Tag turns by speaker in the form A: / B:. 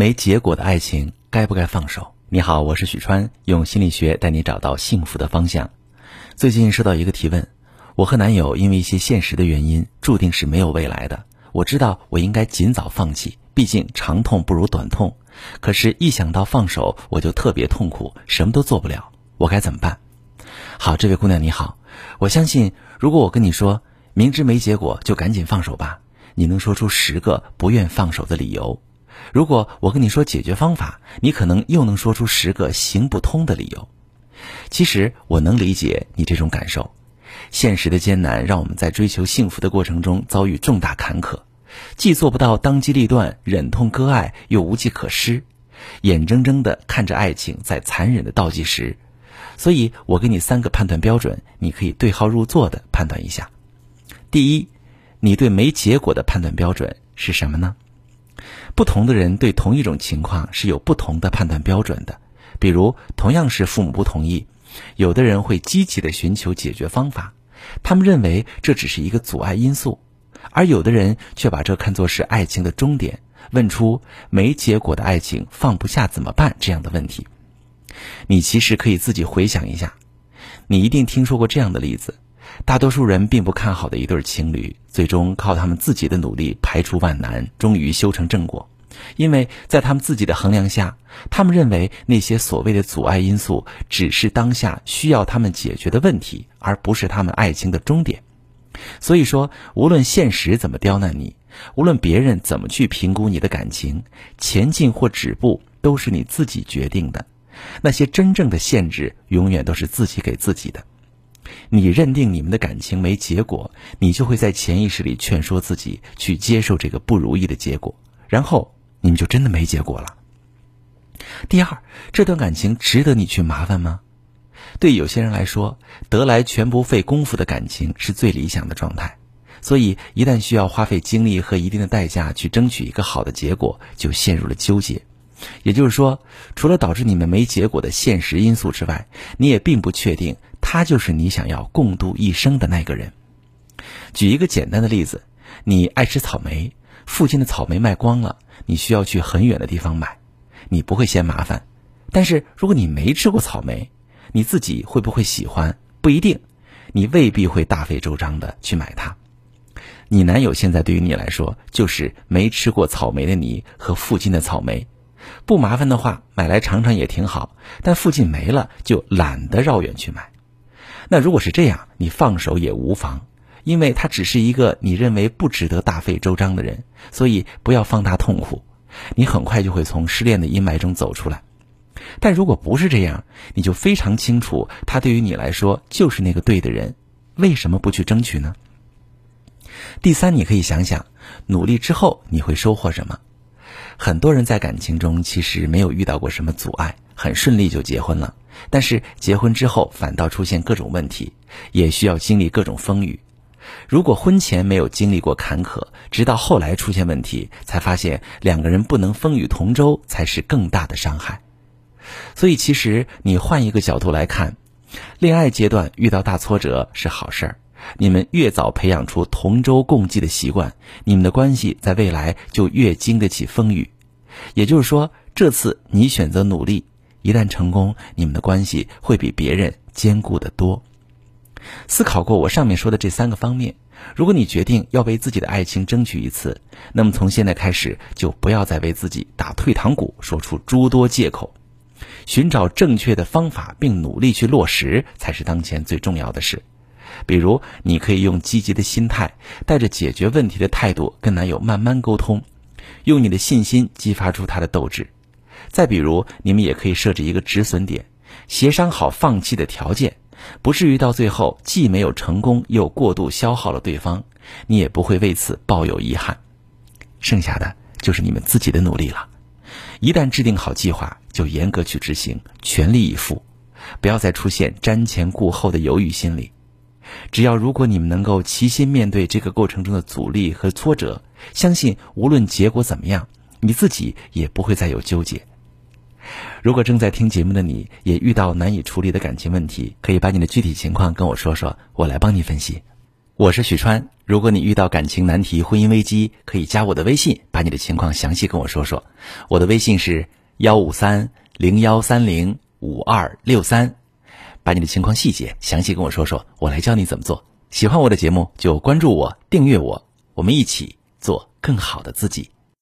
A: 没结果的爱情该不该放手？你好，我是许川，用心理学带你找到幸福的方向。最近收到一个提问，我和男友因为一些现实的原因，注定是没有未来的。我知道我应该尽早放弃，毕竟长痛不如短痛。可是，一想到放手，我就特别痛苦，什么都做不了。我该怎么办？好，这位姑娘你好，我相信，如果我跟你说明知没结果就赶紧放手吧，你能说出十个不愿放手的理由。如果我跟你说解决方法，你可能又能说出十个行不通的理由。其实我能理解你这种感受，现实的艰难让我们在追求幸福的过程中遭遇重大坎坷，既做不到当机立断忍痛割爱，又无计可施，眼睁睁地看着爱情在残忍的倒计时。所以我给你三个判断标准，你可以对号入座的判断一下。第一，你对没结果的判断标准是什么呢？不同的人对同一种情况是有不同的判断标准的。比如，同样是父母不同意，有的人会积极的寻求解决方法，他们认为这只是一个阻碍因素；而有的人却把这看作是爱情的终点，问出没结果的爱情放不下怎么办这样的问题。你其实可以自己回想一下，你一定听说过这样的例子。大多数人并不看好的一对情侣，最终靠他们自己的努力排除万难，终于修成正果。因为在他们自己的衡量下，他们认为那些所谓的阻碍因素只是当下需要他们解决的问题，而不是他们爱情的终点。所以说，无论现实怎么刁难你，无论别人怎么去评估你的感情，前进或止步都是你自己决定的。那些真正的限制，永远都是自己给自己的。你认定你们的感情没结果，你就会在潜意识里劝说自己去接受这个不如意的结果，然后你们就真的没结果了。第二，这段感情值得你去麻烦吗？对有些人来说，得来全不费功夫的感情是最理想的状态，所以一旦需要花费精力和一定的代价去争取一个好的结果，就陷入了纠结。也就是说，除了导致你们没结果的现实因素之外，你也并不确定。他就是你想要共度一生的那个人。举一个简单的例子，你爱吃草莓，附近的草莓卖光了，你需要去很远的地方买，你不会嫌麻烦。但是如果你没吃过草莓，你自己会不会喜欢？不一定，你未必会大费周章的去买它。你男友现在对于你来说，就是没吃过草莓的你和附近的草莓。不麻烦的话，买来尝尝也挺好。但附近没了，就懒得绕远去买。那如果是这样，你放手也无妨，因为他只是一个你认为不值得大费周章的人，所以不要放大痛苦，你很快就会从失恋的阴霾中走出来。但如果不是这样，你就非常清楚，他对于你来说就是那个对的人，为什么不去争取呢？第三，你可以想想，努力之后你会收获什么？很多人在感情中其实没有遇到过什么阻碍，很顺利就结婚了。但是结婚之后反倒出现各种问题，也需要经历各种风雨。如果婚前没有经历过坎坷，直到后来出现问题，才发现两个人不能风雨同舟，才是更大的伤害。所以，其实你换一个角度来看，恋爱阶段遇到大挫折是好事儿。你们越早培养出同舟共济的习惯，你们的关系在未来就越经得起风雨。也就是说，这次你选择努力。一旦成功，你们的关系会比别人坚固的多。思考过我上面说的这三个方面，如果你决定要为自己的爱情争取一次，那么从现在开始就不要再为自己打退堂鼓，说出诸多借口，寻找正确的方法并努力去落实，才是当前最重要的事。比如，你可以用积极的心态，带着解决问题的态度跟男友慢慢沟通，用你的信心激发出他的斗志。再比如，你们也可以设置一个止损点，协商好放弃的条件，不至于到最后既没有成功，又过度消耗了对方，你也不会为此抱有遗憾。剩下的就是你们自己的努力了。一旦制定好计划，就严格去执行，全力以赴，不要再出现瞻前顾后的犹豫心理。只要如果你们能够齐心面对这个过程中的阻力和挫折，相信无论结果怎么样，你自己也不会再有纠结。如果正在听节目的你也遇到难以处理的感情问题，可以把你的具体情况跟我说说，我来帮你分析。我是许川。如果你遇到感情难题、婚姻危机，可以加我的微信，把你的情况详细跟我说说。我的微信是幺五三零幺三零五二六三，把你的情况细节详细跟我说说，我来教你怎么做。喜欢我的节目就关注我、订阅我，我们一起做更好的自己。